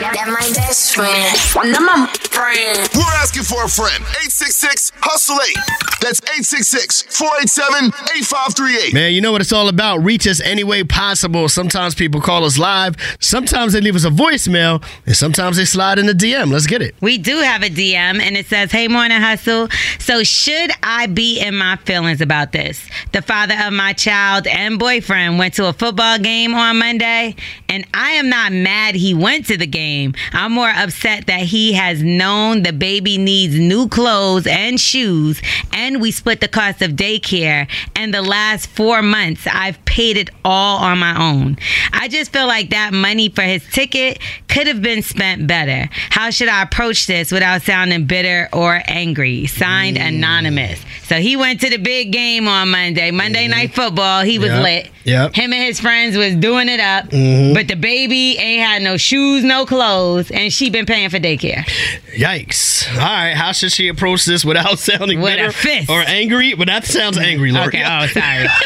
That my best friend. Now my friend. We're asking for a friend. 866 Hustle 8. That's 866 487 8538. Man, you know what it's all about. Reach us any way possible. Sometimes people call us live, sometimes they leave us a voicemail, and sometimes they slide in the DM. Let's get it. We do have a DM and it says, Hey, morning hustle. So, should I be in my feelings about this? The father of my child and boyfriend went to a football game on Monday, and I am not mad he went to the game. I'm more upset that he has known the baby needs new clothes and shoes, and we split the cost of daycare. And the last four months, I've paid it all on my own. I just feel like that money for his ticket could have been spent better. How should I approach this without sounding bitter or angry? Signed, Anonymous. So he went to the big game on Monday, Monday Night Football. He was Yep. lit. Yep. Him and his friends was doing it up. Mhm. But the baby ain't had no shoes, no clothes, and she been paying for daycare. Yikes. All right, how should she approach this without sounding With bitter fist. or angry? But that sounds angry, Lori. Okay, oh, sorry.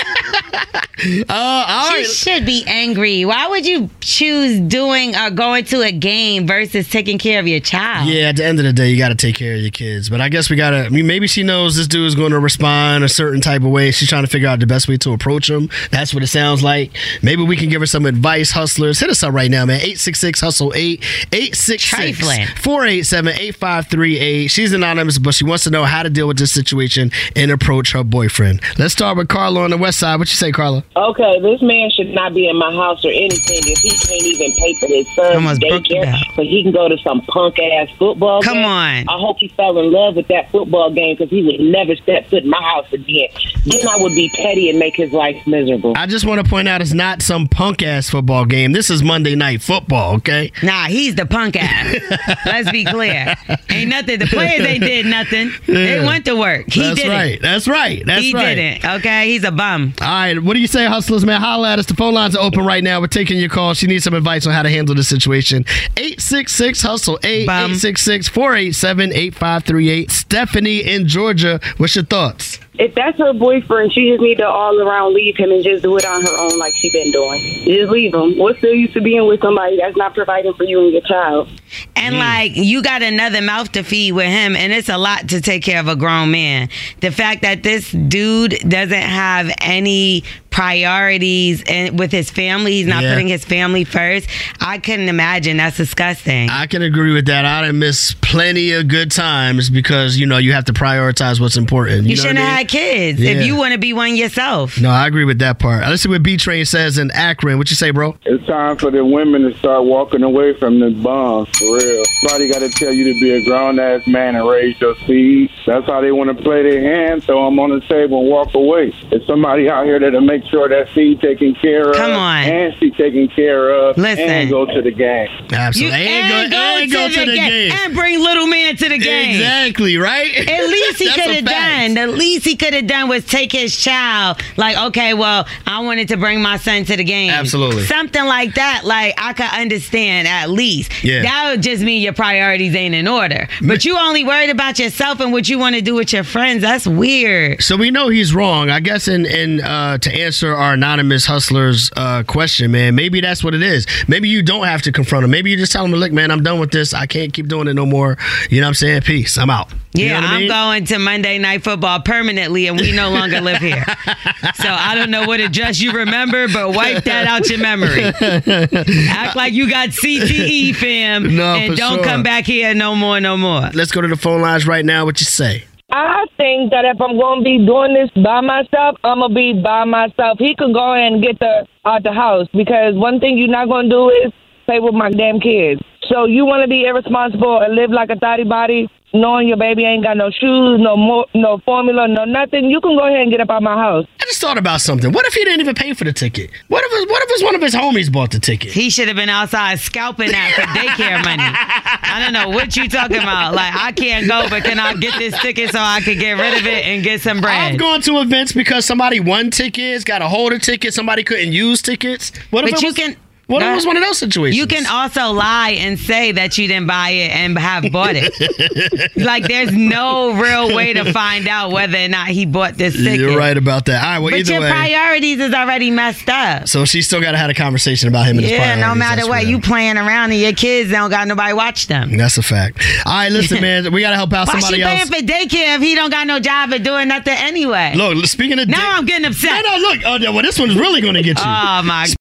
Uh, all She right. should be angry. Why would you choose doing or going to a game versus taking care of your child? Yeah, at the end of the day, you got to take care of your kids. But I guess we got to, I mean, maybe she knows this dude is going to respond a certain type of way. She's trying to figure out the best way to approach him. That's what it sounds like. Maybe we can give her some advice, hustlers. Hit us up right now, man. 866 Hustle 8 866 Trifling. 487 8538. She's anonymous, but she wants to know how to deal with this situation and approach her boyfriend. Let's start with Carla on the west side. What you say, Carla? Okay, this man should not be in my house or anything if he can't even pay for his son's Almost daycare, down. but he can go to some punk ass football game. Come game. on. I hope he fell in love with that football game because he would never step foot in my house again. Then I would be petty and make his life miserable. I just want to point out it's not some punk ass football game. This is Monday Night Football, okay? Nah, he's the punk ass. Let's be clear. Ain't nothing. The players ain't did nothing. They went to work. He That's didn't. right. That's right. That's he right. He didn't. Okay, he's a bum. All right, what do you say, hustlers, man? Holla at us. The phone lines are open right now. We're taking your calls. She needs some advice on how to handle this situation. 866 Hustle 8 Bum. 866 487 8538. Stephanie in Georgia, what's your thoughts? If that's her boyfriend, she just need to all around leave him and just do it on her own like she been doing. Just leave him. What's the use of being with somebody that's not providing for you and your child? And Mm. like you got another mouth to feed with him, and it's a lot to take care of a grown man. The fact that this dude doesn't have any priorities and with his family, he's not Yeah. putting his family first. I couldn't imagine. That's disgusting. I can agree with that. I done miss plenty of good times because, you know, you have to prioritize what's important. you know shouldn't what I have mean? had kids Yeah. if you want to be one yourself. No, I agree with that part. Let's see what B Train says in Akron. What you say, bro? It's time for the women to start walking away from the bums, for real. Somebody got to tell you to be a grown ass man and raise your seed. That's how they want to play their hand, throw them on the table and walk away. There's somebody out here that'll make sure that seed taken care of. Come on. And she taken care of. Listen. And go to the game. Absolutely. You- and, go, and go to the game. and bring little man to the game. Exactly, right? At least he could have done. The least he could have done was take his child. Like, okay, well, I wanted to bring my son to the game. Absolutely. Something like that. Like, I could understand at least. Yeah. That would just mean your priorities ain't in order. But you only worried about yourself and what you want to do with your friends. That's weird. So we know he's wrong. I guess in in uh, to answer our anonymous hustler's uh, question, man, maybe that's what it is. Maybe you don't have to confront him. Maybe you just tell him, look, man, I'm done with this. I can't keep doing it no more. You know what I'm saying? Peace. I'm out. You Yeah, I I'm mean? going to Monday Night Football permanently, and we no longer live here. So I don't know what address you remember, but wipe that out your memory. Act like you got CTE, fam, No, and don't sure. come back here no more, no more. Let's go to the phone lines right now. What you say? I think that if I'm going to be doing this by myself, I'm going to be by myself. He could go ahead and get the out the house because one thing you're not going to do is play with my damn kids. So you want to be irresponsible and live like a thotty body? knowing your baby ain't got no shoes, no mo- no formula, no nothing, you can go ahead and get up out of my house. I just thought about something. What if he didn't even pay for the ticket? What if what if it's one of his homies bought the ticket? He should have been outside scalping that for daycare money. I don't know what you talking about. Like I can't go, but can I get this ticket so I can get rid of it and get some bread? I've gone to events because somebody won tickets, got a hold of tickets, somebody couldn't use tickets. What if But it you was, can- What if it was one of those situations? You can also lie and say that you didn't buy it and have bought it. like there's no real way to find out whether or not he bought this ticket. You're right about that. All right, well, but either your way. priorities is already messed up. so she still got to have a conversation about him and his Yeah, no matter what, you playing around and your kids don't got nobody watch them. That's a fact. All right, listen, man, we got to help out Why somebody she else. paying for daycare if he don't got no job and doing nothing anyway? Look, speaking of now I'm getting upset. No, no, look. Oh, yeah, well, this one's really going to get you. Oh my